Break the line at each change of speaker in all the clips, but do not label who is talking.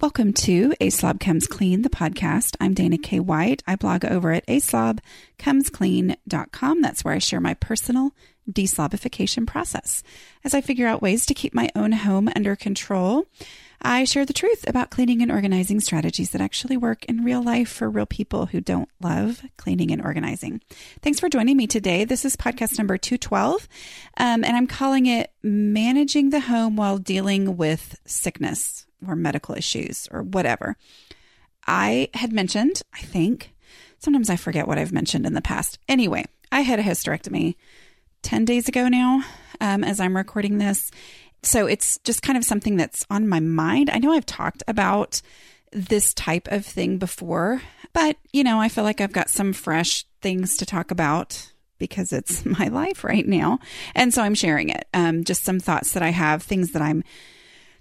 Welcome to A Slob Comes Clean, the podcast. I'm Dana K. White. I blog over at aslobcomesclean.com. That's where I share my personal deslobification process. As I figure out ways to keep my own home under control, I share the truth about cleaning and organizing strategies that actually work in real life for real people who don't love cleaning and organizing. Thanks for joining me today. This is podcast number 212, um, and I'm calling it Managing the Home While Dealing with Sickness or medical issues or whatever. I had mentioned, I think, sometimes I forget what I've mentioned in the past. Anyway, I had a hysterectomy 10 days ago now um, as I'm recording this. So it's just kind of something that's on my mind. I know I've talked about this type of thing before, but you know, I feel like I've got some fresh things to talk about because it's my life right now. And so I'm sharing it. Um, just some thoughts that I have, things that I'm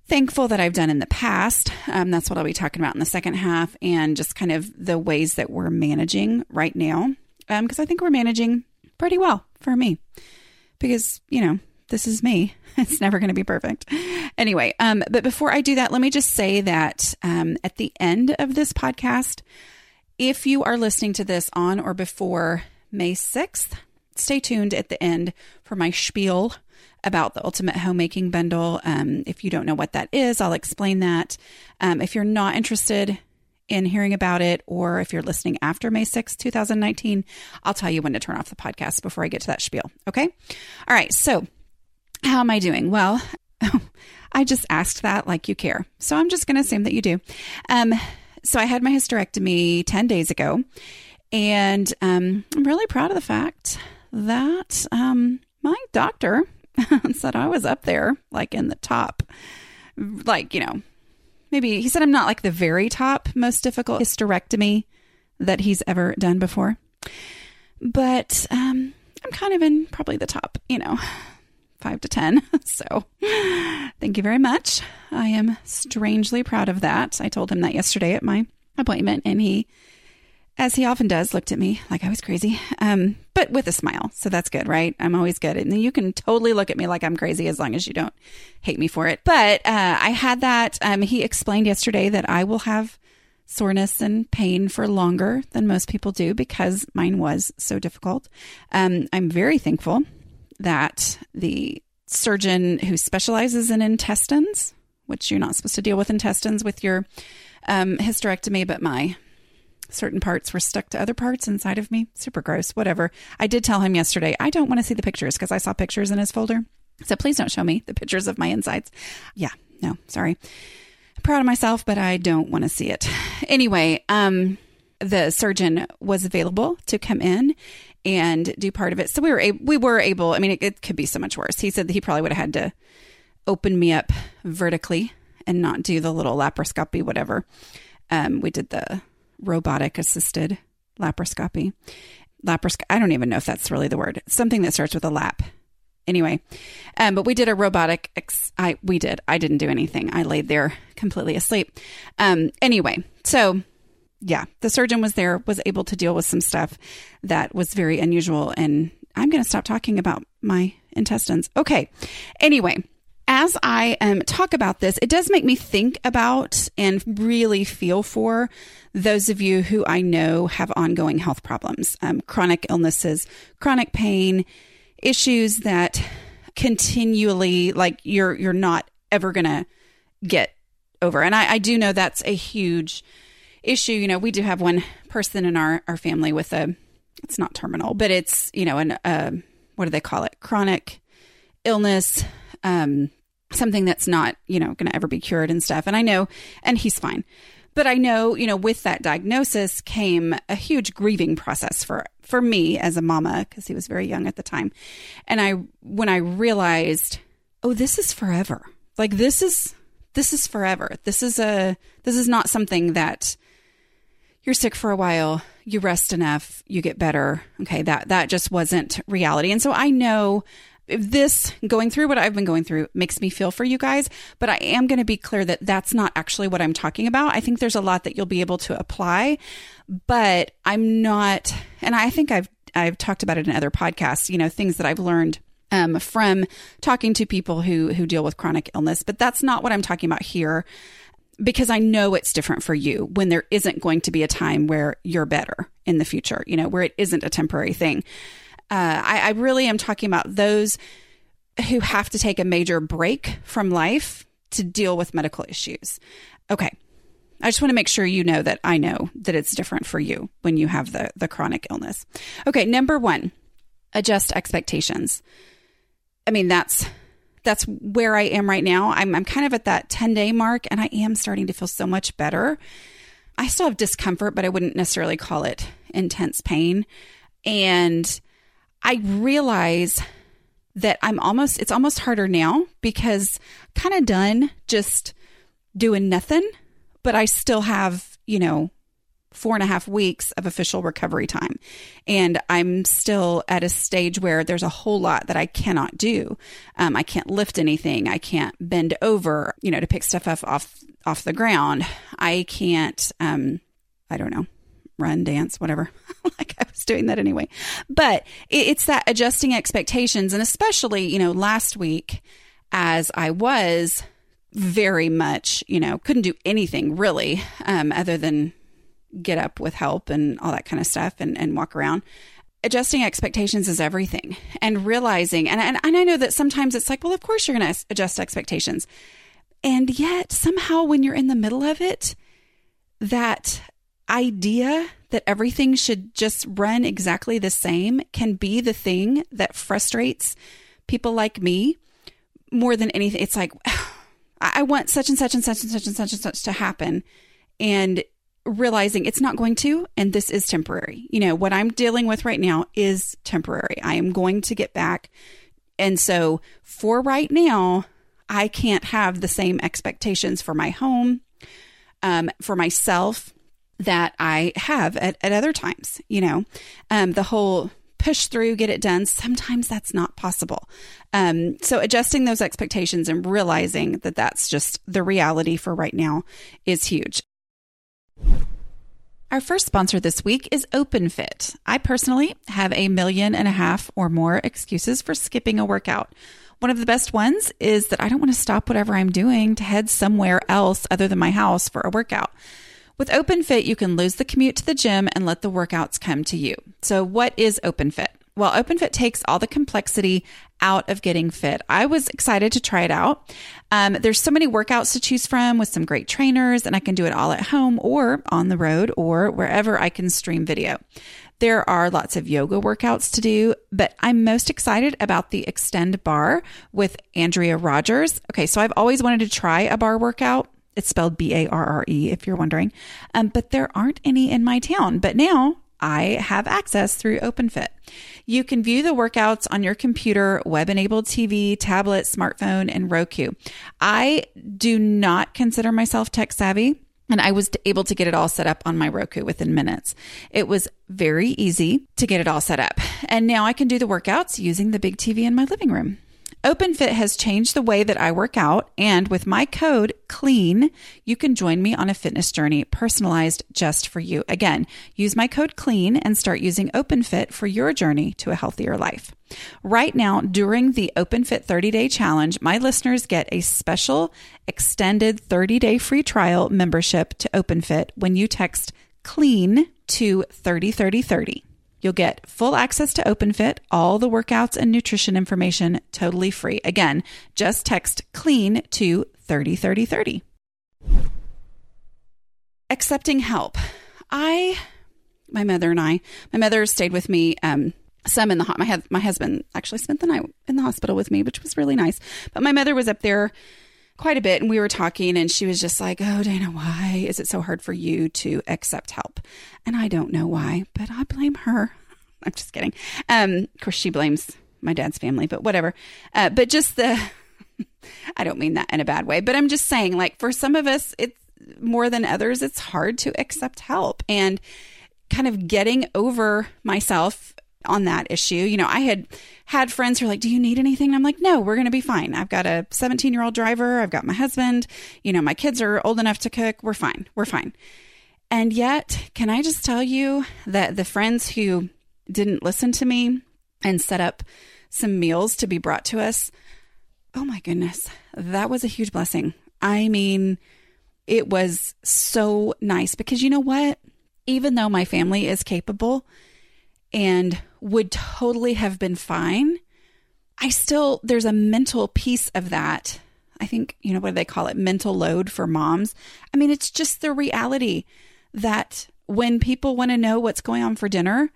thankful that I've done in the past. Um, that's what I'll be talking about in the second half, and just kind of the ways that we're managing right now. Because um, I think we're managing pretty well for me. Because, you know, this is me. It's never going to be perfect. Anyway, um, but before I do that, let me just say that um, at the end of this podcast, if you are listening to this on or before May 6th, stay tuned at the end for my spiel about the Ultimate Homemaking Bundle. Um, if you don't know what that is, I'll explain that. Um, if you're not interested in hearing about it, or if you're listening after May 6, 2019, I'll tell you when to turn off the podcast before I get to that spiel. Okay. All right. So, how am I doing? Well, I just asked that like you care. So, I'm just going to assume that you do. Um, so, I had my hysterectomy 10 days ago, and um, I'm really proud of the fact that um, my doctor said I was up there, like in the top, like, you know, maybe he said I'm not like the very top most difficult hysterectomy that he's ever done before. But um, I'm kind of in probably the top, you know, five to 10. So thank you very much. I am strangely proud of that. I told him that yesterday at my appointment, and he as he often does, looked at me like I was crazy, um, but with a smile. So that's good, right? I'm always good. And you can totally look at me like I'm crazy as long as you don't hate me for it. But uh, I had that. Um, he explained yesterday that I will have soreness and pain for longer than most people do because mine was so difficult. Um, I'm very thankful that the surgeon who specializes in intestines, which you're not supposed to deal with intestines with your um, hysterectomy, but my certain parts were stuck to other parts inside of me. Super gross, whatever. I did tell him yesterday, I don't want to see the pictures because I saw pictures in his folder. So please don't show me the pictures of my insides. Yeah, no, sorry. I'm proud of myself, but I don't want to see it. Anyway, um, the surgeon was available to come in and do part of it. So we were able, we were able, I mean, it, it could be so much worse. He said that he probably would have had to open me up vertically and not do the little laparoscopy, whatever. Um, we did the robotic assisted laparoscopy. Laparosc- I don't even know if that's really the word. something that starts with a lap. Anyway, um, but we did a robotic. Ex- I we did. I didn't do anything. I laid there completely asleep. Um, anyway, so yeah, the surgeon was there, was able to deal with some stuff that was very unusual. And I'm going to stop talking about my intestines. Okay. Anyway, as I um, talk about this, it does make me think about and really feel for those of you who I know have ongoing health problems, um, chronic illnesses, chronic pain, issues that continually, like you're you're not ever gonna get over. And I, I do know that's a huge issue. You know, we do have one person in our our family with a, it's not terminal, but it's you know an uh, what do they call it, chronic illness. Um, something that's not, you know, going to ever be cured and stuff. And I know, and he's fine. But I know, you know, with that diagnosis came a huge grieving process for for me as a mama because he was very young at the time. And I when I realized, oh, this is forever. Like this is this is forever. This is a this is not something that you're sick for a while, you rest enough, you get better. Okay, that that just wasn't reality. And so I know this going through what I've been going through makes me feel for you guys, but I am going to be clear that that's not actually what I'm talking about. I think there's a lot that you'll be able to apply, but I'm not, and I think I've, I've talked about it in other podcasts, you know, things that I've learned um, from talking to people who, who deal with chronic illness, but that's not what I'm talking about here. because I know it's different for you when there isn't going to be a time where you're better in the future, you know, where it isn't a temporary thing. Uh, I, I really am talking about those who have to take a major break from life to deal with medical issues. Okay. I just want to make sure you know that I know that it's different for you when you have the, the chronic illness. Okay. Number one, adjust expectations. I mean, that's that's where I am right now. I'm, I'm kind of at that 10 day mark and I am starting to feel so much better. I still have discomfort, but I wouldn't necessarily call it intense pain. And I realize that I'm almost, it's almost harder now because kind of done just doing nothing, but I still have, you know, four and a half weeks of official recovery time. And I'm still at a stage where there's a whole lot that I cannot do. Um, I can't lift anything. I can't bend over, you know, to pick stuff up off, off the ground. I can't, um, I don't know, run, dance, whatever. like I was doing that anyway. But it's that adjusting expectations. And especially, you know, last week as I was very much, you know, couldn't do anything really um, other than get up with help and all that kind of stuff and, and walk around. Adjusting expectations is everything and realizing, and, and, and I know that sometimes it's like, well, of course you're going to adjust expectations. And yet, somehow, when you're in the middle of it, that idea that everything should just run exactly the same can be the thing that frustrates people like me more than anything. It's like, I want such and such and such and such and such and such to happen. And realizing it's not going to, and this is temporary. You know, what I'm dealing with right now is temporary. I am going to get back. And so for right now, I can't have the same expectations for my home, um, for myself that I have at, at other times. You know, um, the whole push through, get it done. Sometimes that's not possible. Um, so adjusting those expectations and realizing that that's just the reality for right now is huge. Our first sponsor this week is OpenFit. I personally have a million and a half or more excuses for skipping a workout. One of the best ones is that I don't want to stop whatever I'm doing to head somewhere else other than my house for a workout. With OpenFit, you can lose the commute to the gym and let the workouts come to you. So, what is OpenFit? Well, OpenFit takes all the complexity out of getting fit. I was excited to try it out. Um, there's so many workouts to choose from with some great trainers, and I can do it all at home or on the road or wherever I can stream video. There are lots of yoga workouts to do, but I'm most excited about the Xtend Barre with Andrea Rogers. Okay, so I've always wanted to try a barre workout. It's spelled B A R R E, if you're wondering. Um, but there aren't any in my town. But now I have access through OpenFit. You can view the workouts on your computer, web enabled TV, tablet, smartphone, and Roku. I do not consider myself tech savvy. And I was able to get it all set up on my Roku within minutes. It was very easy to get it all set up. And now I can do the workouts using the big TV in my living room. OpenFit has changed the way that I work out, and with my code CLEAN, you can join me on a fitness journey personalized just for you. Again, use my code CLEAN and start using OpenFit for your journey to a healthier life. Right now, during the OpenFit 30 day challenge, my listeners get a special extended 30 day free trial membership to OpenFit when you text CLEAN to 303030. You'll get full access to OpenFit, all the workouts and nutrition information totally free. Again, just text CLEAN to 303030. Accepting help. I, my mother and I, my mother stayed with me um, some in the my my husband actually spent the night in the hospital with me, which was really nice. But my mother was up there quite a bit and we were talking and she was just like, "Oh, Dana, why is it so hard for you to accept help?" And I don't know why, but I blame her. I'm just kidding. Um, of course she blames my dad's family, but whatever. Uh, but just the I don't mean that in a bad way, but I'm just saying like for some of us it's more than others it's hard to accept help and kind of getting over myself on that issue. You know, I had had friends who are like, Do you need anything? And I'm like, No, we're going to be fine. I've got a 17 year old driver. I've got my husband. You know, my kids are old enough to cook. We're fine. We're fine. And yet, can I just tell you that the friends who didn't listen to me and set up some meals to be brought to us, oh my goodness, that was a huge blessing. I mean, it was so nice because you know what? Even though my family is capable and would totally have been fine, I still, there's a mental piece of that. I think, you know, what do they call it? Mental load for moms. I mean, it's just the reality that when people want to know what's going on for dinner,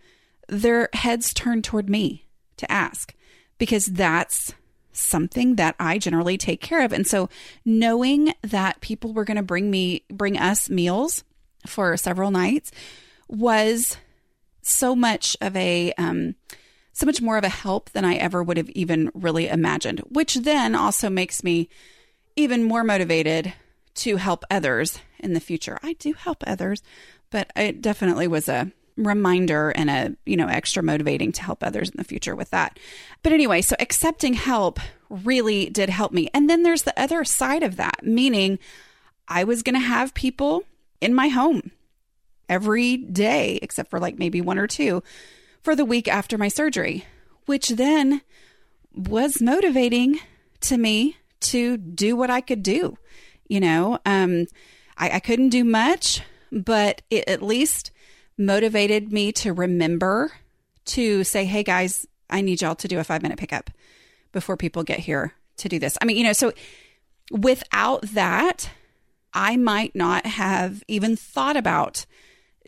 their heads turn toward me to ask because that's something that I generally take care of. And so knowing that people were going to bring me bring us meals for several nights was so much of a um so much more of a help than I ever would have even really imagined, which then also makes me even more motivated to help others in the future. I do help others, but it definitely was a reminder and a, you know, extra motivating to help others in the future with that. But anyway, so accepting help really did help me. And then there's the other side of that, meaning I was going to have people in my home every day, except for like maybe one or two for the week after my surgery, which then was motivating to me to do what I could do. You know, um, I, I couldn't do much, but it at least motivated me to remember to say, hey guys, I need y'all to do a five minute pickup before people get here to do this. I mean, you know, so without that, I might not have even thought about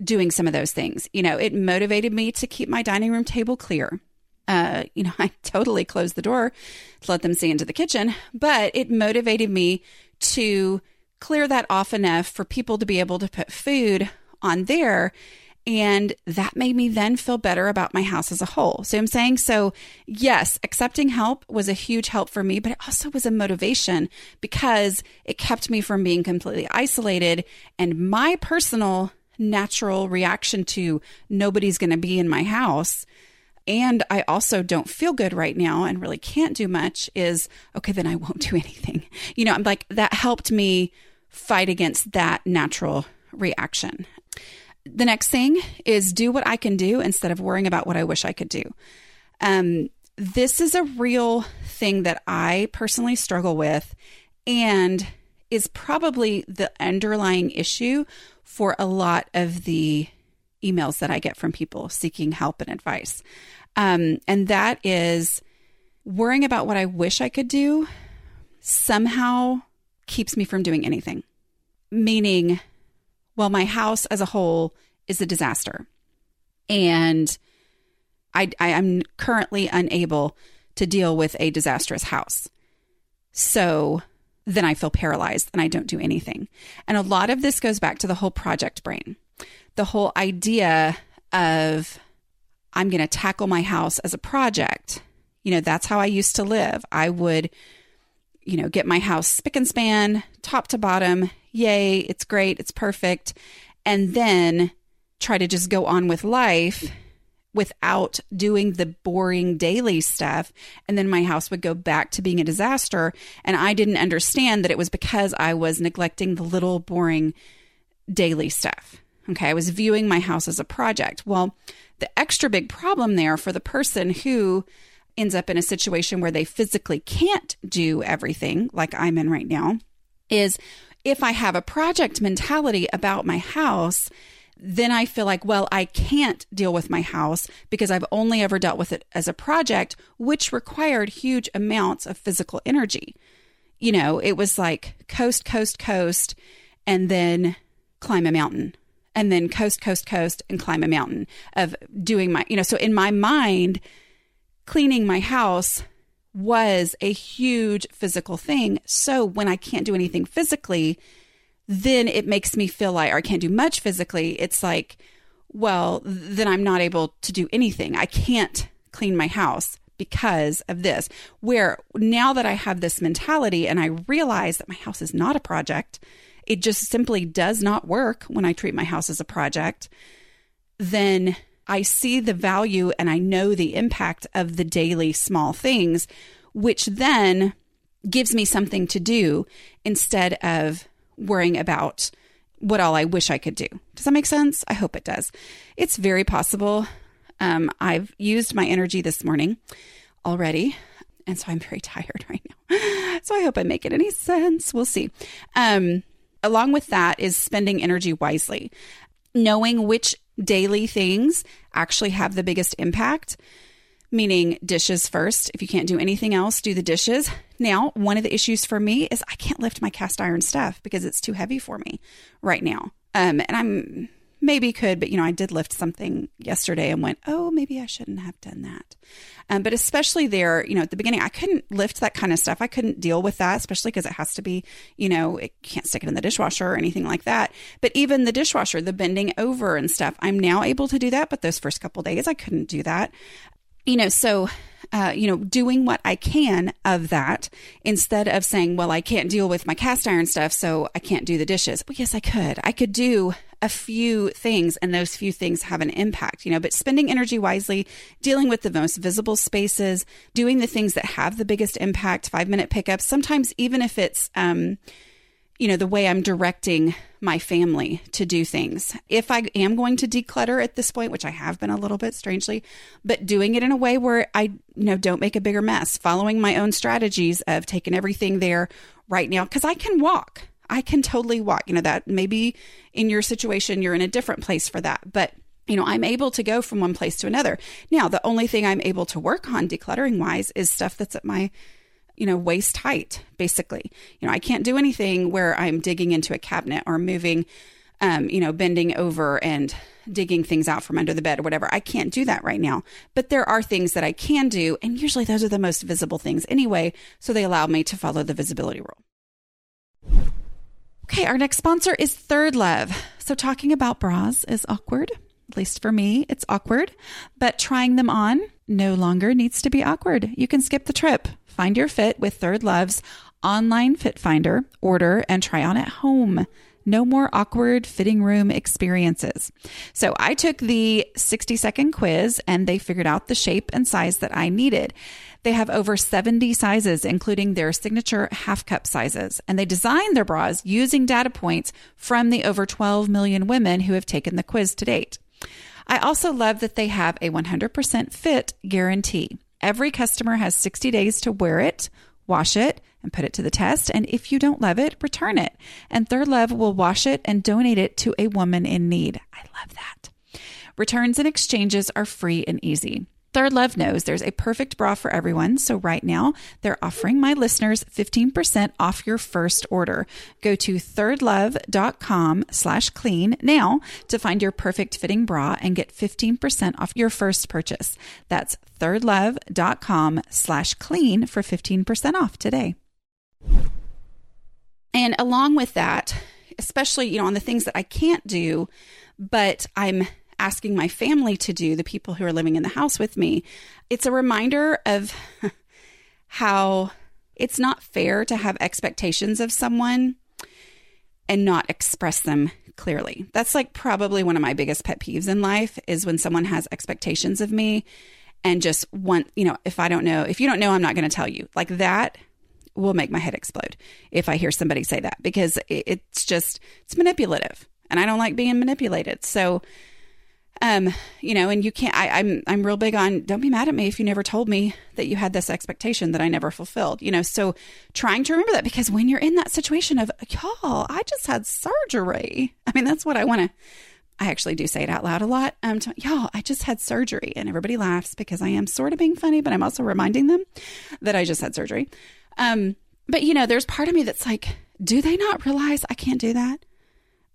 doing some of those things. You know, it motivated me to keep my dining room table clear. Uh, you know, I totally closed the door to let them see into the kitchen, but it motivated me to clear that off enough for people to be able to put food on there and that made me then feel better about my house as a whole. So I'm saying, so yes, accepting help was a huge help for me, but it also was a motivation because it kept me from being completely isolated. And my personal natural reaction to nobody's going to be in my house. And I also don't feel good right now and really can't do much is okay, then I won't do anything. You know, I'm like, that helped me fight against that natural reaction the next thing is do what I can do instead of worrying about what I wish I could do. Um, this is a real thing that I personally struggle with and is probably the underlying issue for a lot of the emails that I get from people seeking help and advice. Um, and that is worrying about what I wish I could do somehow keeps me from doing anything. Meaning, well, my house as a whole is a disaster. And I, I am currently unable to deal with a disastrous house. So then I feel paralyzed and I don't do anything. And a lot of this goes back to the whole project brain, the whole idea of I'm going to tackle my house as a project. You know, that's how I used to live. I would, you know, get my house spick and span, top to bottom. Yay, it's great, it's perfect. And then try to just go on with life without doing the boring daily stuff. And then my house would go back to being a disaster. And I didn't understand that it was because I was neglecting the little boring daily stuff. Okay. I was viewing my house as a project. Well, the extra big problem there for the person who ends up in a situation where they physically can't do everything like I'm in right now is if I have a project mentality about my house, then I feel like, well, I can't deal with my house because I've only ever dealt with it as a project, which required huge amounts of physical energy. You know, it was like coast, coast, coast, and then climb a mountain, and then coast, coast, coast, and climb a mountain of doing my, you know, so in my mind, cleaning my house was a huge physical thing. So when I can't do anything physically, then it makes me feel like, I can't do much physically. It's like, well, then I'm not able to do anything. I can't clean my house because of this. Where now that I have this mentality and I realize that my house is not a project, it just simply does not work when I treat my house as a project, then I see the value and I know the impact of the daily small things, which then gives me something to do instead of worrying about what all I wish I could do. Does that make sense? I hope it does. It's very possible. Um, I've used my energy this morning already, and so I'm very tired right now. so I hope I make it any sense. We'll see. Um, along with that is spending energy wisely, knowing which daily things actually have the biggest impact meaning dishes first. If you can't do anything else, do the dishes. Now, one of the issues for me is I can't lift my cast iron stuff because it's too heavy for me right now. Um, and I'm maybe could, but you know, I did lift something yesterday and went, oh, maybe I shouldn't have done that. Um, but especially there, you know, at the beginning, I couldn't lift that kind of stuff. I couldn't deal with that, especially because it has to be, you know, it can't stick it in the dishwasher or anything like that. But even the dishwasher, the bending over and stuff, I'm now able to do that. But those first couple days, I couldn't do that you know, so, uh, you know, doing what I can of that instead of saying, well, I can't deal with my cast iron stuff, so I can't do the dishes. Well, yes, I could. I could do a few things, and those few things have an impact, you know, but spending energy wisely, dealing with the most visible spaces, doing the things that have the biggest impact, five minute pickups, sometimes even if it's, um, you know, the way I'm directing my family to do things. If I am going to declutter at this point, which I have been a little bit strangely, but doing it in a way where I, you know, don't make a bigger mess, following my own strategies of taking everything there right now, because I can walk. I can totally walk. You know, that maybe in your situation, you're in a different place for that. But you know, I'm able to go from one place to another. Now, the only thing I'm able to work on decluttering wise is stuff that's at my you know, waist height, basically. You know, I can't do anything where I'm digging into a cabinet or moving, um, you know, bending over and digging things out from under the bed or whatever. I can't do that right now. But there are things that I can do. And usually those are the most visible things anyway. So they allow me to follow the visibility rule. Okay, our next sponsor is ThirdLove. So talking about bras is awkward. At least for me, it's awkward. But trying them on no longer needs to be awkward. You can skip the trip. Find your fit with ThirdLove's online fit finder, order, and try on at home. No more awkward fitting room experiences. So I took the 60 second quiz and they figured out the shape and size that I needed. They have over 70 sizes, including their signature half cup sizes, and they designed their bras using data points from the over 12 million women who have taken the quiz to date. I also love that they have a 100% fit guarantee. Every customer has 60 days to wear it, wash it, and put it to the test. And if you don't love it, return it. And ThirdLove will wash it and donate it to a woman in need. I love that. Returns and exchanges are free and easy. ThirdLove knows there's a perfect bra for everyone. So right now, they're offering my listeners 15% off your first order. Go to thirdlove.com slash clean now to find your perfect fitting bra and get 15% off your first purchase. That's thirdlove.com slash clean for 15% off today. And along with that, especially, you know, on the things that I can't do, but I'm asking my family to do, the people who are living in the house with me, it's a reminder of how it's not fair to have expectations of someone and not express them clearly. That's like probably one of my biggest pet peeves in life is when someone has expectations of me and just want, you know, if I don't know, if you don't know, I'm not going to tell you. Like that will make my head explode if I hear somebody say that because it's just, it's manipulative and I don't like being manipulated. So, um, you know, and you can't. I, I'm I'm real big on don't be mad at me if you never told me that you had this expectation that I never fulfilled. You know, so trying to remember that because when you're in that situation of y'all, I just had surgery. I mean, that's what I want to. I actually do say it out loud a lot. Um, to, y'all, I just had surgery, and everybody laughs because I am sort of being funny, but I'm also reminding them that I just had surgery. Um, but you know, there's part of me that's like, do they not realize I can't do that?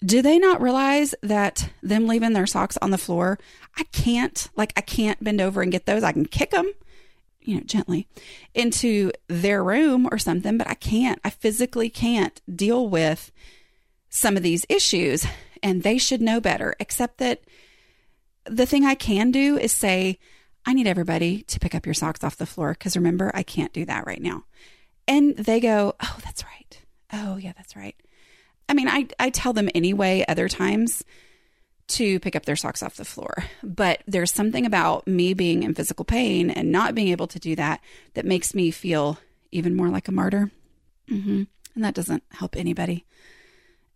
Do they not realize that them leaving their socks on the floor, I can't, like, I can't bend over and get those. I can kick them, you know, gently into their room or something, but I can't. I physically can't deal with some of these issues. And they should know better, except that the thing I can do is say, I need everybody to pick up your socks off the floor because remember, I can't do that right now. And they go, Oh, that's right. Oh, yeah, that's right. I mean, I, I tell them anyway, other times to pick up their socks off the floor. But there's something about me being in physical pain and not being able to do that that makes me feel even more like a martyr. Mm-hmm. And that doesn't help anybody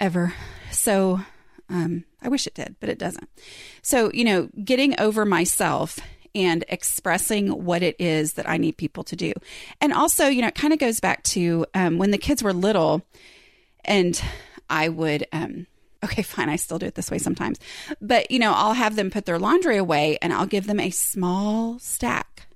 ever. So um, I wish it did, but it doesn't. So, you know, getting over myself and expressing what it is that I need people to do. And also, you know, it kind of goes back to um, when the kids were little and I would, um, okay, fine, I still do it this way sometimes, but you know, I'll have them put their laundry away and I'll give them a small stack.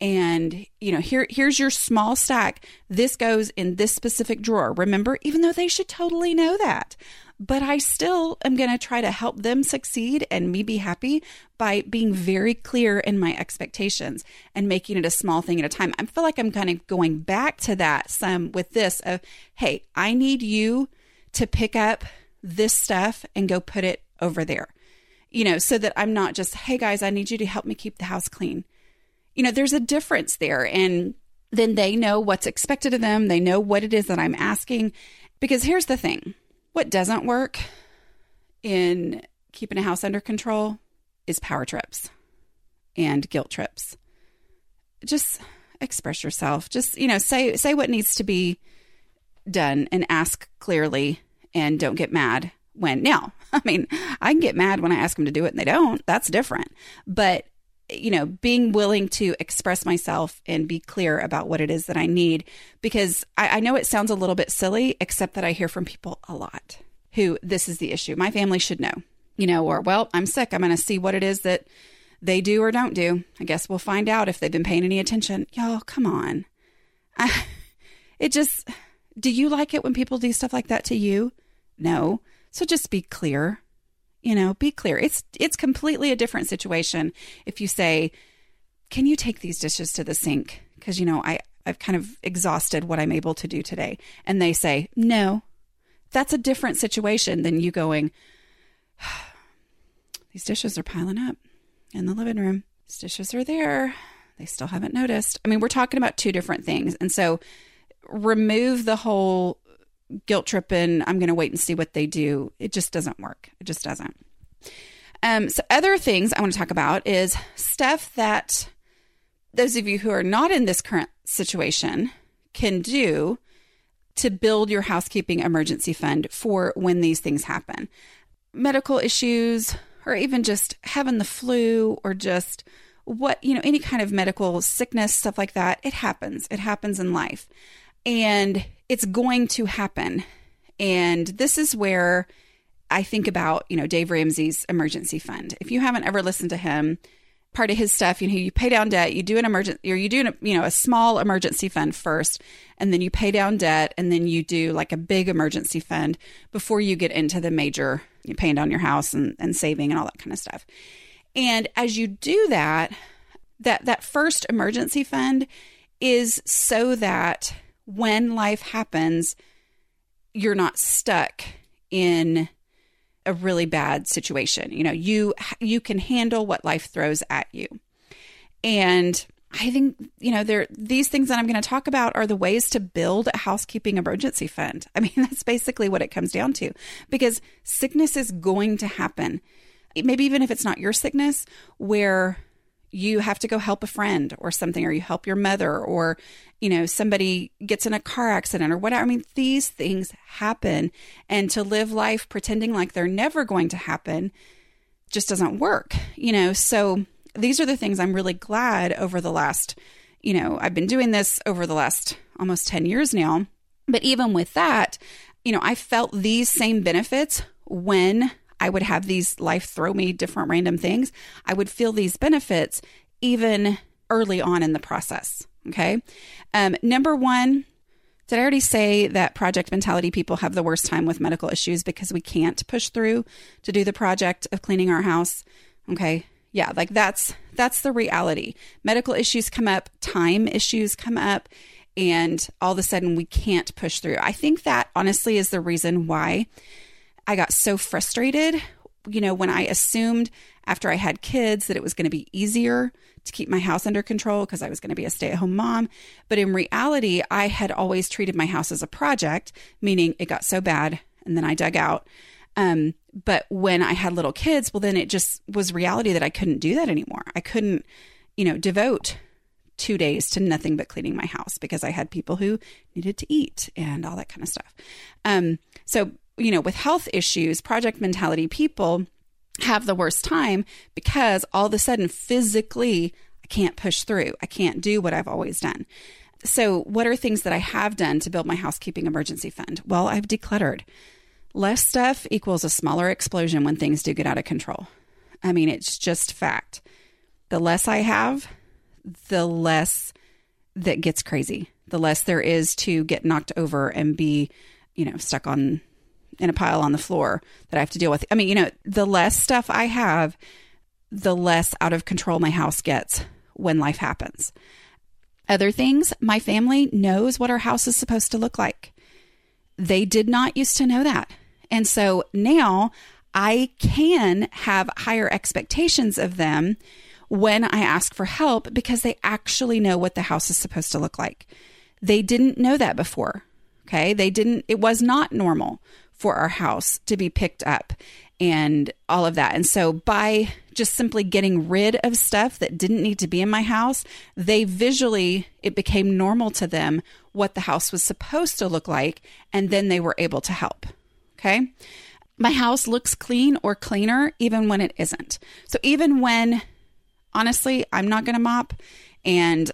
And you know, here here's your small stack. This goes in this specific drawer. Remember, even though they should totally know that but I still am going to try to help them succeed and me be happy by being very clear in my expectations and making it a small thing at a time. I feel like I'm kind of going back to that some with this of, hey, I need you to pick up this stuff and go put it over there. You know, so that I'm not just, hey guys, I need you to help me keep the house clean. You know, there's a difference there. And then they know what's expected of them. They know what it is that I'm asking. Because here's the thing what doesn't work in keeping a house under control is power trips and guilt trips. Just express yourself. Just, you know, say say what needs to be done and ask clearly and don't get mad when now, I mean, I can get mad when I ask them to do it and they don't. That's different. But you know, being willing to express myself and be clear about what it is that I need. Because I, I, know it sounds a little bit silly, except that I hear from people a lot who this is the issue. My family should know, you know, or, well, I'm sick. I'm going to see what it is that they do or don't do. I guess we'll find out if they've been paying any attention. Y'all, come on. I, it just, do you like it when people do stuff like that to you? No. So just be clear you know, be clear. It's it's completely a different situation if you say, "Can you take these dishes to the sink?" Because you know, I I've kind of exhausted what I'm able to do today, and they say, "No." That's a different situation than you going, "These dishes are piling up in the living room. These dishes are there. They still haven't noticed." I mean, we're talking about two different things, and so remove the whole guilt tripping, I'm going to wait and see what they do. It just doesn't work. It just doesn't. Um, so, other things I want to talk about is stuff that those of you who are not in this current situation can do to build your housekeeping emergency fund for when these things happen. Medical issues, or even just having the flu, or just what, you know, any kind of medical sickness, stuff like that. It happens. It happens in life. And it's going to happen. And this is where I think about, you know, Dave Ramsey's emergency fund. If you haven't ever listened to him, part of his stuff, you know, you pay down debt, you do an emergency, or you do, you know, a small emergency fund first, and then you pay down debt, and then you do like a big emergency fund before you get into the major, you paying down your house and, and saving and all that kind of stuff. And as you do that, that that first emergency fund is so that when life happens, you're not stuck in a really bad situation. You know, you you can handle what life throws at you. And I think, you know, there these things that I'm going to talk about are the ways to build a housekeeping emergency fund. I mean, that's basically what it comes down to because sickness is going to happen. Maybe even if it's not your sickness, where you have to go help a friend or something, or you help your mother, or, you know, somebody gets in a car accident or whatever. I mean, these things happen. And to live life pretending like they're never going to happen just doesn't work, you know? So these are the things I'm really glad over the last, you know, I've been doing this over the last almost 10 years now. But even with that, you know, I felt these same benefits when I would have these life throw me different random things. I would feel these benefits even early on in the process. Okay. Um, number one, did I already say that project mentality people have the worst time with medical issues because we can't push through to do the project of cleaning our house? Okay. Yeah, like that's that's the reality. Medical issues come up, time issues come up, and all of a sudden we can't push through. I think that honestly is the reason why I got so frustrated, you know, when I assumed after I had kids that it was going to be easier to keep my house under control because I was going to be a stay at home mom. But in reality, I had always treated my house as a project, meaning it got so bad and then I dug out. Um, but when I had little kids, well, then it just was reality that I couldn't do that anymore. I couldn't, you know, devote two days to nothing but cleaning my house because I had people who needed to eat and all that kind of stuff. Um, so you know, with health issues, project mentality people have the worst time because all of a sudden physically I can't push through. I can't do what I've always done. So, what are things that I have done to build my housekeeping emergency fund? Well, I've decluttered. less stuff equals a smaller explosion when things do get out of control. I mean, it's just fact. The less I have, the less that gets crazy, the less there is to get knocked over and be, you know, stuck on in a pile on the floor that I have to deal with. I mean, you know, the less stuff I have, the less out of control my house gets when life happens. Other things, my family knows what our house is supposed to look like. They did not used to know that. And so now I can have higher expectations of them when I ask for help because they actually know what the house is supposed to look like. They didn't know that before. Okay. They didn't, it was not normal for our house to be picked up and all of that. And so by just simply getting rid of stuff that didn't need to be in my house, they visually, it became normal to them what the house was supposed to look like. And then they were able to help. Okay. My house looks clean or cleaner even when it isn't. So even when honestly, I'm not going to mop. And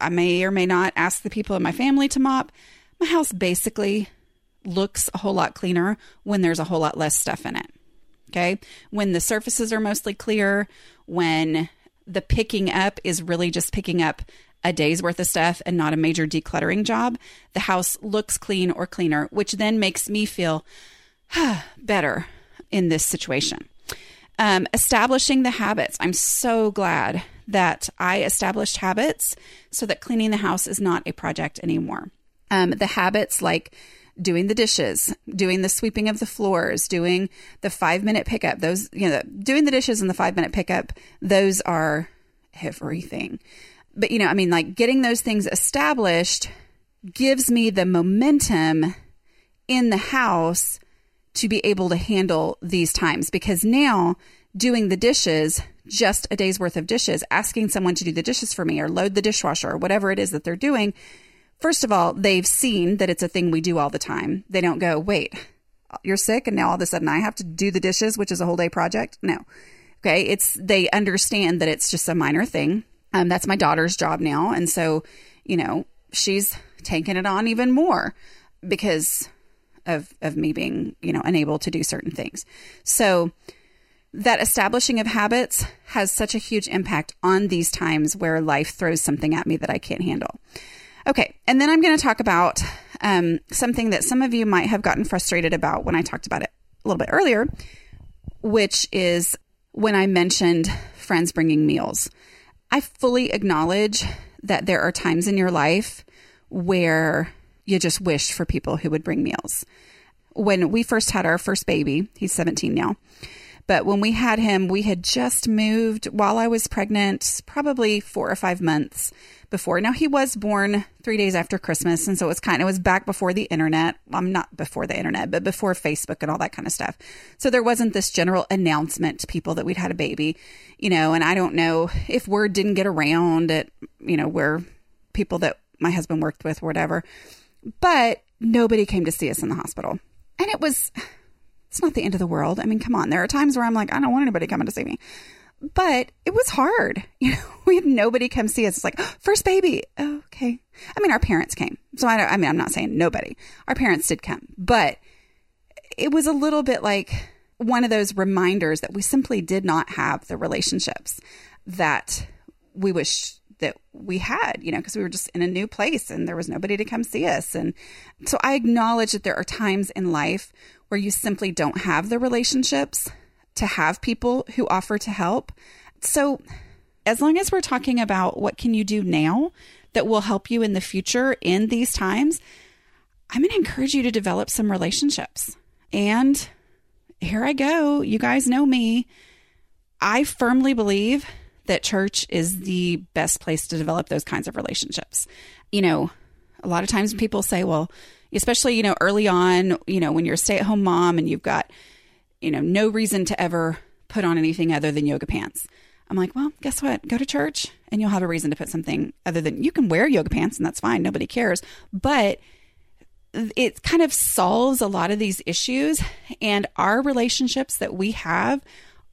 I may or may not ask the people in my family to mop. My house basically looks a whole lot cleaner when there's a whole lot less stuff in it. Okay. When the surfaces are mostly clear, when the picking up is really just picking up a day's worth of stuff and not a major decluttering job, the house looks clean or cleaner, which then makes me feel better in this situation. Um, establishing the habits. I'm so glad that I established habits so that cleaning the house is not a project anymore. Um, the habits like doing the dishes, doing the sweeping of the floors, doing the five minute pickup, those, you know, doing the dishes and the five minute pickup, those are everything. But, you know, I mean, like getting those things established gives me the momentum in the house to be able to handle these times because now doing the dishes, just a day's worth of dishes, asking someone to do the dishes for me or load the dishwasher or whatever it is that they're doing, first of all, they've seen that it's a thing we do all the time. They don't go, wait, you're sick and now all of a sudden I have to do the dishes, which is a whole day project. No. Okay. It's, they understand that it's just a minor thing. Um, that's my daughter's job now. And so, you know, she's taken it on even more because of of me being you know unable to do certain things so that establishing of habits has such a huge impact on these times where life throws something at me that I can't handle. Okay, and then I'm going to talk about um, something that some of you might have gotten frustrated about when I talked about it a little bit earlier, which is when I mentioned friends bringing meals. I fully acknowledge that there are times in your life where you just wish for people who would bring meals. When we first had our first baby, he's 17 now. But when we had him, we had just moved while I was pregnant, probably four or five months before. Now he was born three days after Christmas, and so it was kind of was back before the internet. I'm um, not before the internet, but before Facebook and all that kind of stuff. So there wasn't this general announcement to people that we'd had a baby, you know. And I don't know if word didn't get around at you know where people that my husband worked with, whatever. But nobody came to see us in the hospital. And it was, it's not the end of the world. I mean, come on. There are times where I'm like, I don't want anybody coming to see me. But it was hard. You know, we had nobody come see us. It's like, first baby. okay. I mean, our parents came. So I, I mean, I'm not saying nobody. Our parents did come. But it was a little bit like one of those reminders that we simply did not have the relationships that we wish that we had, you know, because we were just in a new place and there was nobody to come see us. And so I acknowledge that there are times in life where you simply don't have the relationships to have people who offer to help. So as long as we're talking about what can you do now that will help you in the future in these times, I'm going to encourage you to develop some relationships. And here I go. You guys know me. I firmly believe that church is the best place to develop those kinds of relationships. You know, a lot of times people say, well, especially, you know, early on, you know, when you're a stay at home mom and you've got, you know, no reason to ever put on anything other than yoga pants. I'm like, well, guess what? Go to church and you'll have a reason to put something other than you can wear yoga pants and that's fine. Nobody cares. But it kind of solves a lot of these issues. And our relationships that we have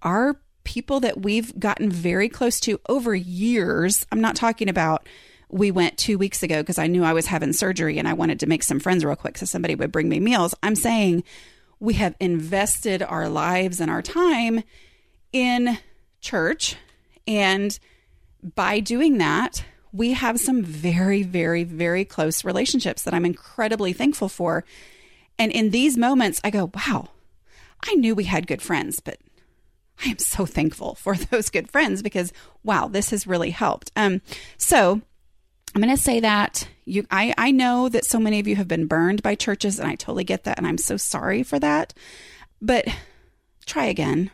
are people that we've gotten very close to over years. I'm not talking about we went two weeks ago because I knew I was having surgery and I wanted to make some friends real quick so somebody would bring me meals. I'm saying we have invested our lives and our time in church. And by doing that, we have some very, very, very close relationships that I'm incredibly thankful for. And in these moments, I go, wow, I knew we had good friends, but I am so thankful for those good friends because, wow, this has really helped. Um, so I'm going to say that you, I, I know that so many of you have been burned by churches, and I totally get that, and I'm so sorry for that. But try again.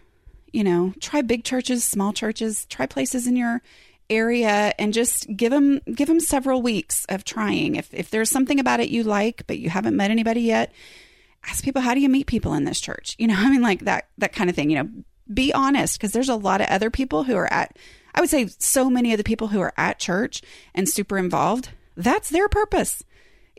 You know, try big churches, small churches, try places in your area and just give them give them several weeks of trying. If if there's something about it you like but you haven't met anybody yet, ask people how do you meet people in this church? You know, I mean like that that kind of thing, you know. Be honest because there's a lot of other people who are at I would say so many of the people who are at church and super involved, that's their purpose.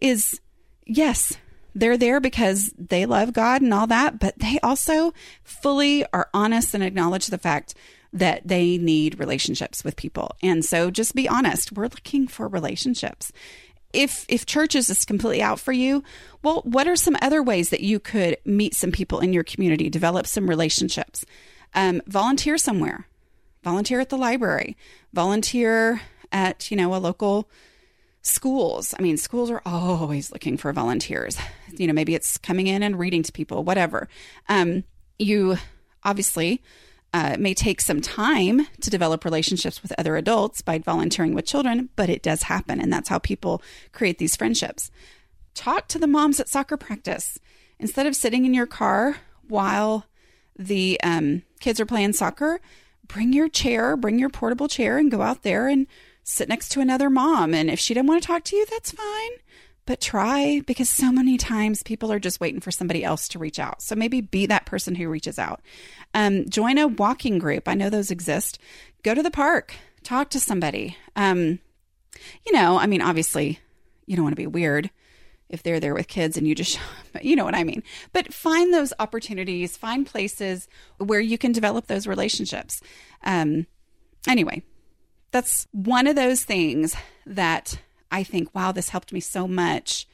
Is yes, they're there because they love God and all that, but they also fully are honest and acknowledge the fact that they need relationships with people. And so just be honest. We're looking for relationships. If if church is just completely out for you, well, what are some other ways that you could meet some people in your community, develop some relationships? Um, volunteer somewhere. Volunteer at the library. Volunteer at, you know, a local schools. I mean, schools are always looking for volunteers. You know, maybe it's coming in and reading to people, whatever. Um, you obviously uh, may take some time to develop relationships with other adults by volunteering with children, but it does happen. And that's how people create these friendships. Talk to the moms at soccer practice. Instead of sitting in your car while the um, kids are playing soccer, bring your chair, bring your portable chair, and go out there and sit next to another mom. And if she didn't want to talk to you, that's fine but try because so many times people are just waiting for somebody else to reach out. So maybe be that person who reaches out. Um, join a walking group. I know those exist. Go to the park, talk to somebody. Um, you know, I mean, obviously, you don't want to be weird if they're there with kids and you just, you know what I mean. But find those opportunities, find places where you can develop those relationships. Um, anyway, that's one of those things that I think, wow, this helped me so much.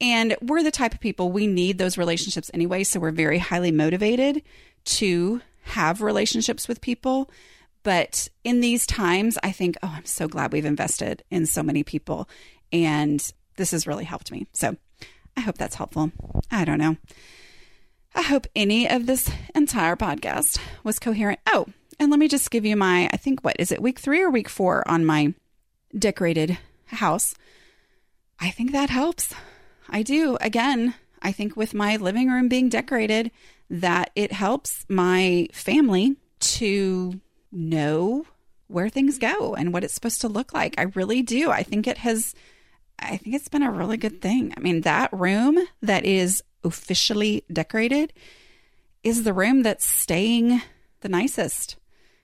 And we're the type of people we need those relationships anyway. So we're very highly motivated to have relationships with people. But in these times, I think, oh, I'm so glad we've invested in so many people. And this has really helped me. So I hope that's helpful. I don't know. I hope any of this entire podcast was coherent. Oh, and let me just give you my, I think, what is it, week three or week four on my decorated house. I think that helps. I do. Again, I think with my living room being decorated, that it helps my family to know where things go and what it's supposed to look like. I really do. I think it has, I think it's been a really good thing. I mean, that room that is officially decorated is the room that's staying the nicest.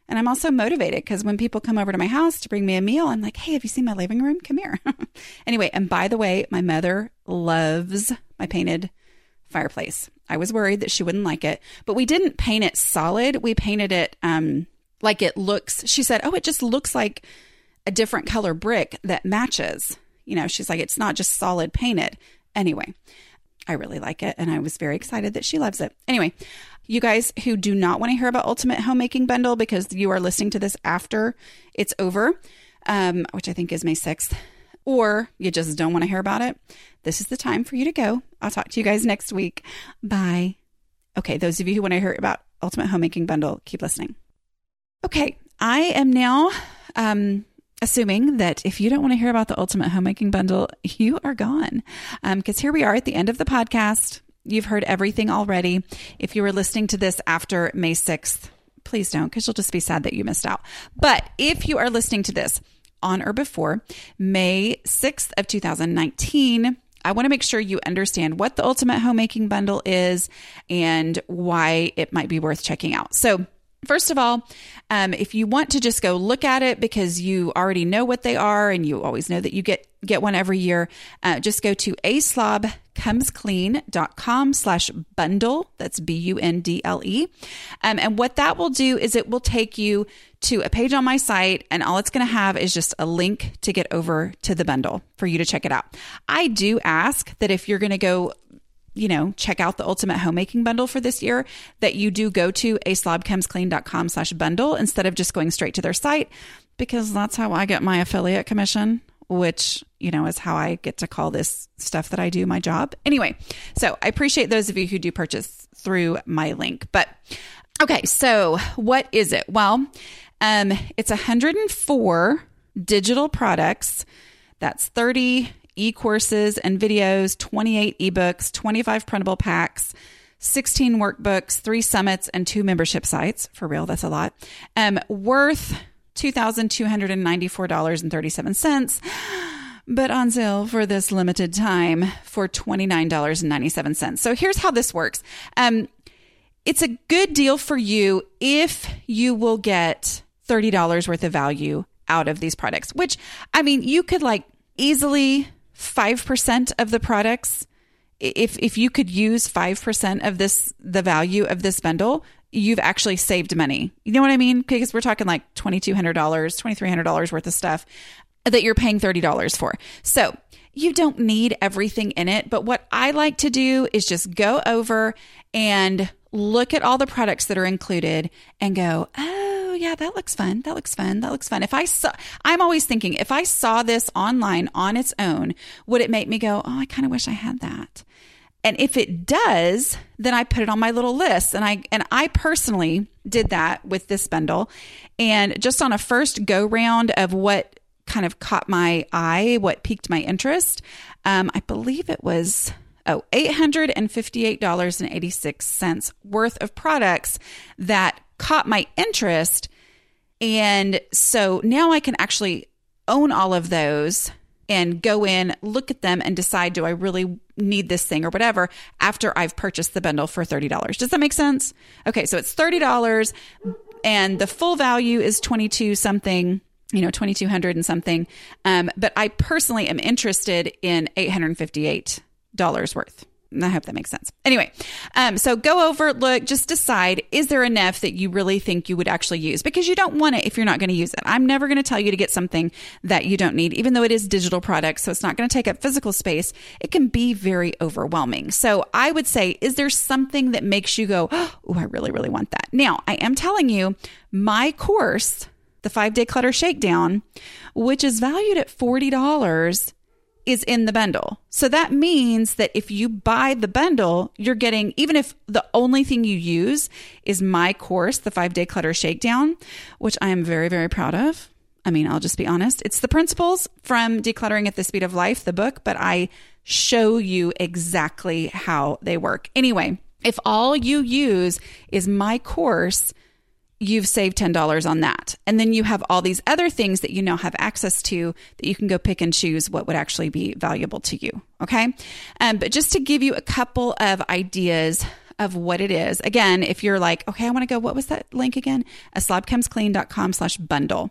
And I'm also motivated because when people come over to my house to bring me a meal, I'm like, hey, have you seen my living room? Come here. anyway, and by the way, my mother loves my painted fireplace. I was worried that she wouldn't like it, but we didn't paint it solid. We painted it um, like it looks. She said, oh, it just looks like a different color brick that matches. You know, she's like, it's not just solid painted. Anyway, I really like it, and I was very excited that she loves it. Anyway, you guys who do not want to hear about Ultimate Homemaking Bundle because you are listening to this after it's over, um, which I think is May 6th, or you just don't want to hear about it, this is the time for you to go. I'll talk to you guys next week. Bye. Okay, those of you who want to hear about Ultimate Homemaking Bundle, keep listening. Okay, I am now um, assuming that if you don't want to hear about the Ultimate Homemaking Bundle, you are gone. Because um, here we are at the end of the podcast. You've heard everything already. If you were listening to this after May 6th, please don't, because you'll just be sad that you missed out. But if you are listening to this on or before May 6th of 2019, I want to make sure you understand what the Ultimate Homemaking Bundle is and why it might be worth checking out. So, First of all, um, if you want to just go look at it because you already know what they are and you always know that you get get one every year, uh, just go to aslobcomesclean.com slash bundle. That's B-U-N-D-L-E. Um, and what that will do is it will take you to a page on my site and all it's going to have is just a link to get over to the bundle for you to check it out. I do ask that if you're going to go you know, check out the ultimate homemaking bundle for this year, that you do go to a slobcomesclean.com slash bundle instead of just going straight to their site, because that's how I get my affiliate commission, which, you know, is how I get to call this stuff that I do my job. Anyway, so I appreciate those of you who do purchase through my link. But okay, so what is it? Well, um, it's 104 digital products. That's 30 e courses and videos, 28 ebooks, 25 printable packs, 16 workbooks, three summits, and two membership sites. For real, that's a lot. Um, worth $2,294.37, but on sale for this limited time for $29.97. So here's how this works. Um, it's a good deal for you if you will get $30 worth of value out of these products, which I mean, you could like easily 5% of the products if if you could use 5% of this the value of this bundle you've actually saved money. You know what i mean? Because we're talking like $2200 $2300 worth of stuff that you're paying $30 for. So you don't need everything in it but what i like to do is just go over and look at all the products that are included and go oh yeah, that looks fun. That looks fun. That looks fun. If I saw, I'm always thinking, if I saw this online on its own, would it make me go, oh, I kind of wish I had that? And if it does, then I put it on my little list. And I and I personally did that with this bundle. And just on a first go round of what kind of caught my eye, what piqued my interest, um, I believe it was oh $858.86 worth of products that caught my interest and so now I can actually own all of those and go in, look at them, and decide do I really need this thing or whatever after I've purchased the bundle for $30. Does that make sense? Okay, so it's $30 and the full value is 22 something you know 2200 and something um, but i personally am interested in $858 worth I hope that makes sense. Anyway, um, so go over, look, just decide is there enough that you really think you would actually use? Because you don't want it if you're not going to use it. I'm never going to tell you to get something that you don't need, even though it is digital products. So it's not going to take up physical space. It can be very overwhelming. So I would say, is there something that makes you go, oh, I really, really want that? Now, I am telling you, my course, the five day clutter shakedown, which is valued at $40 is in the bundle. So that means that if you buy the bundle, you're getting, even if the only thing you use is my course, the five day clutter shakedown, which I am very, very proud of. I mean, I'll just be honest. It's the principles from Decluttering at the Speed of Life, the book, but I show you exactly how they work. Anyway, if all you use is my course, you've saved $10 on that. And then you have all these other things that you now have access to that you can go pick and choose what would actually be valuable to you. Okay. Um, but just to give you a couple of ideas of what it is. Again, if you're like, okay, I want to go, what was that link again? A slobcomesclean.com slash bundle.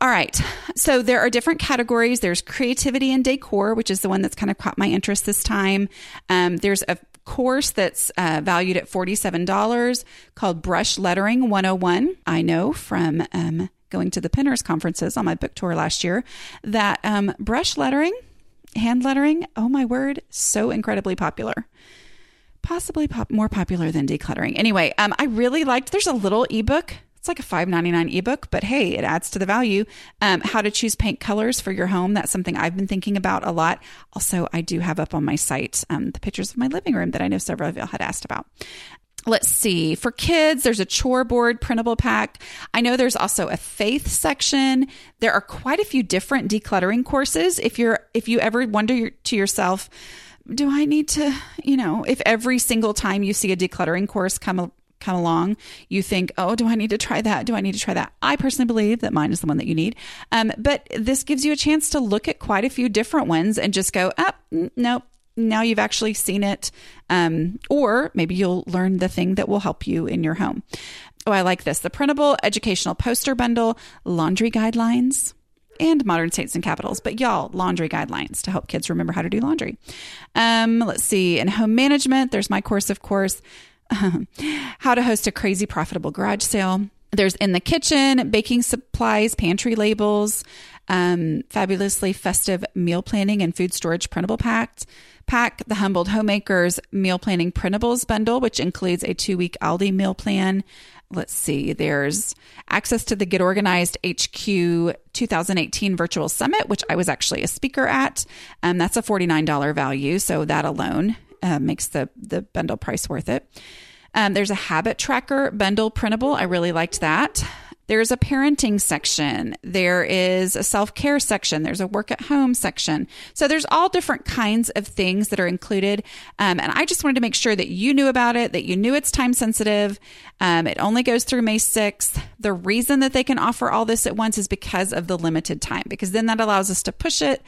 All right. So there are different categories. There's creativity and decor, which is the one that's kind of caught my interest this time. Um, there's a course that's uh, valued at $47 called Brush Lettering 101. I know from um, going to the Pinners conferences on my book tour last year that um, brush lettering, hand lettering, oh my word, so incredibly popular possibly pop- more popular than decluttering. Anyway, um, I really liked. There's a little ebook it's like a $5.99 ebook, but hey, it adds to the value. Um, how to choose paint colors for your home. That's something I've been thinking about a lot. Also, I do have up on my site um, the pictures of my living room that I know several of y'all had asked about. Let's see. For kids, there's a chore board printable pack. I know there's also a faith section. There are quite a few different decluttering courses. If you're if you ever wonder to yourself, do I need to, you know, if every single time you see a decluttering course come come along, you think, oh, do I need to try that? Do I need to try that? I personally believe that mine is the one that you need. Um, but this gives you a chance to look at quite a few different ones and just go, up, oh, nope. Now you've actually seen it. Um, or maybe you'll learn the thing that will help you in your home. Oh, I like this. The printable educational poster bundle, laundry guidelines and modern states and capitals, but y'all, laundry guidelines to help kids remember how to do laundry. Um, let's see. In home management, there's my course, of course. how to host a crazy profitable garage sale. There's in the kitchen, baking supplies, pantry labels, um, fabulously festive meal planning and food storage printable pack, pack, the Humbled Homemakers meal planning printables bundle, which includes a two week Aldi meal plan. Let's see, there's access to the Get Organized HQ 2018 virtual summit, which I was actually a speaker at. Um, that's a $49 value. So that alone uh, makes the, the bundle price worth it. Um, there's a habit tracker bundle printable. I really liked that. There's a parenting section. There is a self care section. There's a work at home section. So there's all different kinds of things that are included. Um, and I just wanted to make sure that you knew about it, that you knew it's time sensitive. Um, it only goes through May 6th. The reason that they can offer all this at once is because of the limited time, because then that allows us to push it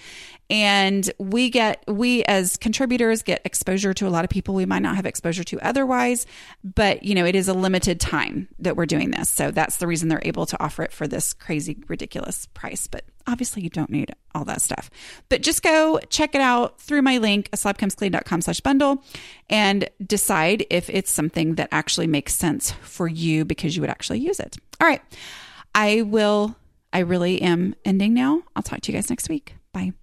and we get we as contributors get exposure to a lot of people we might not have exposure to otherwise but you know it is a limited time that we're doing this. So that's the reason they're able to offer it for this crazy ridiculous price. But obviously you don't need all that stuff. But just go check it out through my link slobcomesclean.com slash bundle and decide if it's something that actually makes sense for you because you would actually use it. All right. I will i really am ending now. I'll talk to you guys next week. Bye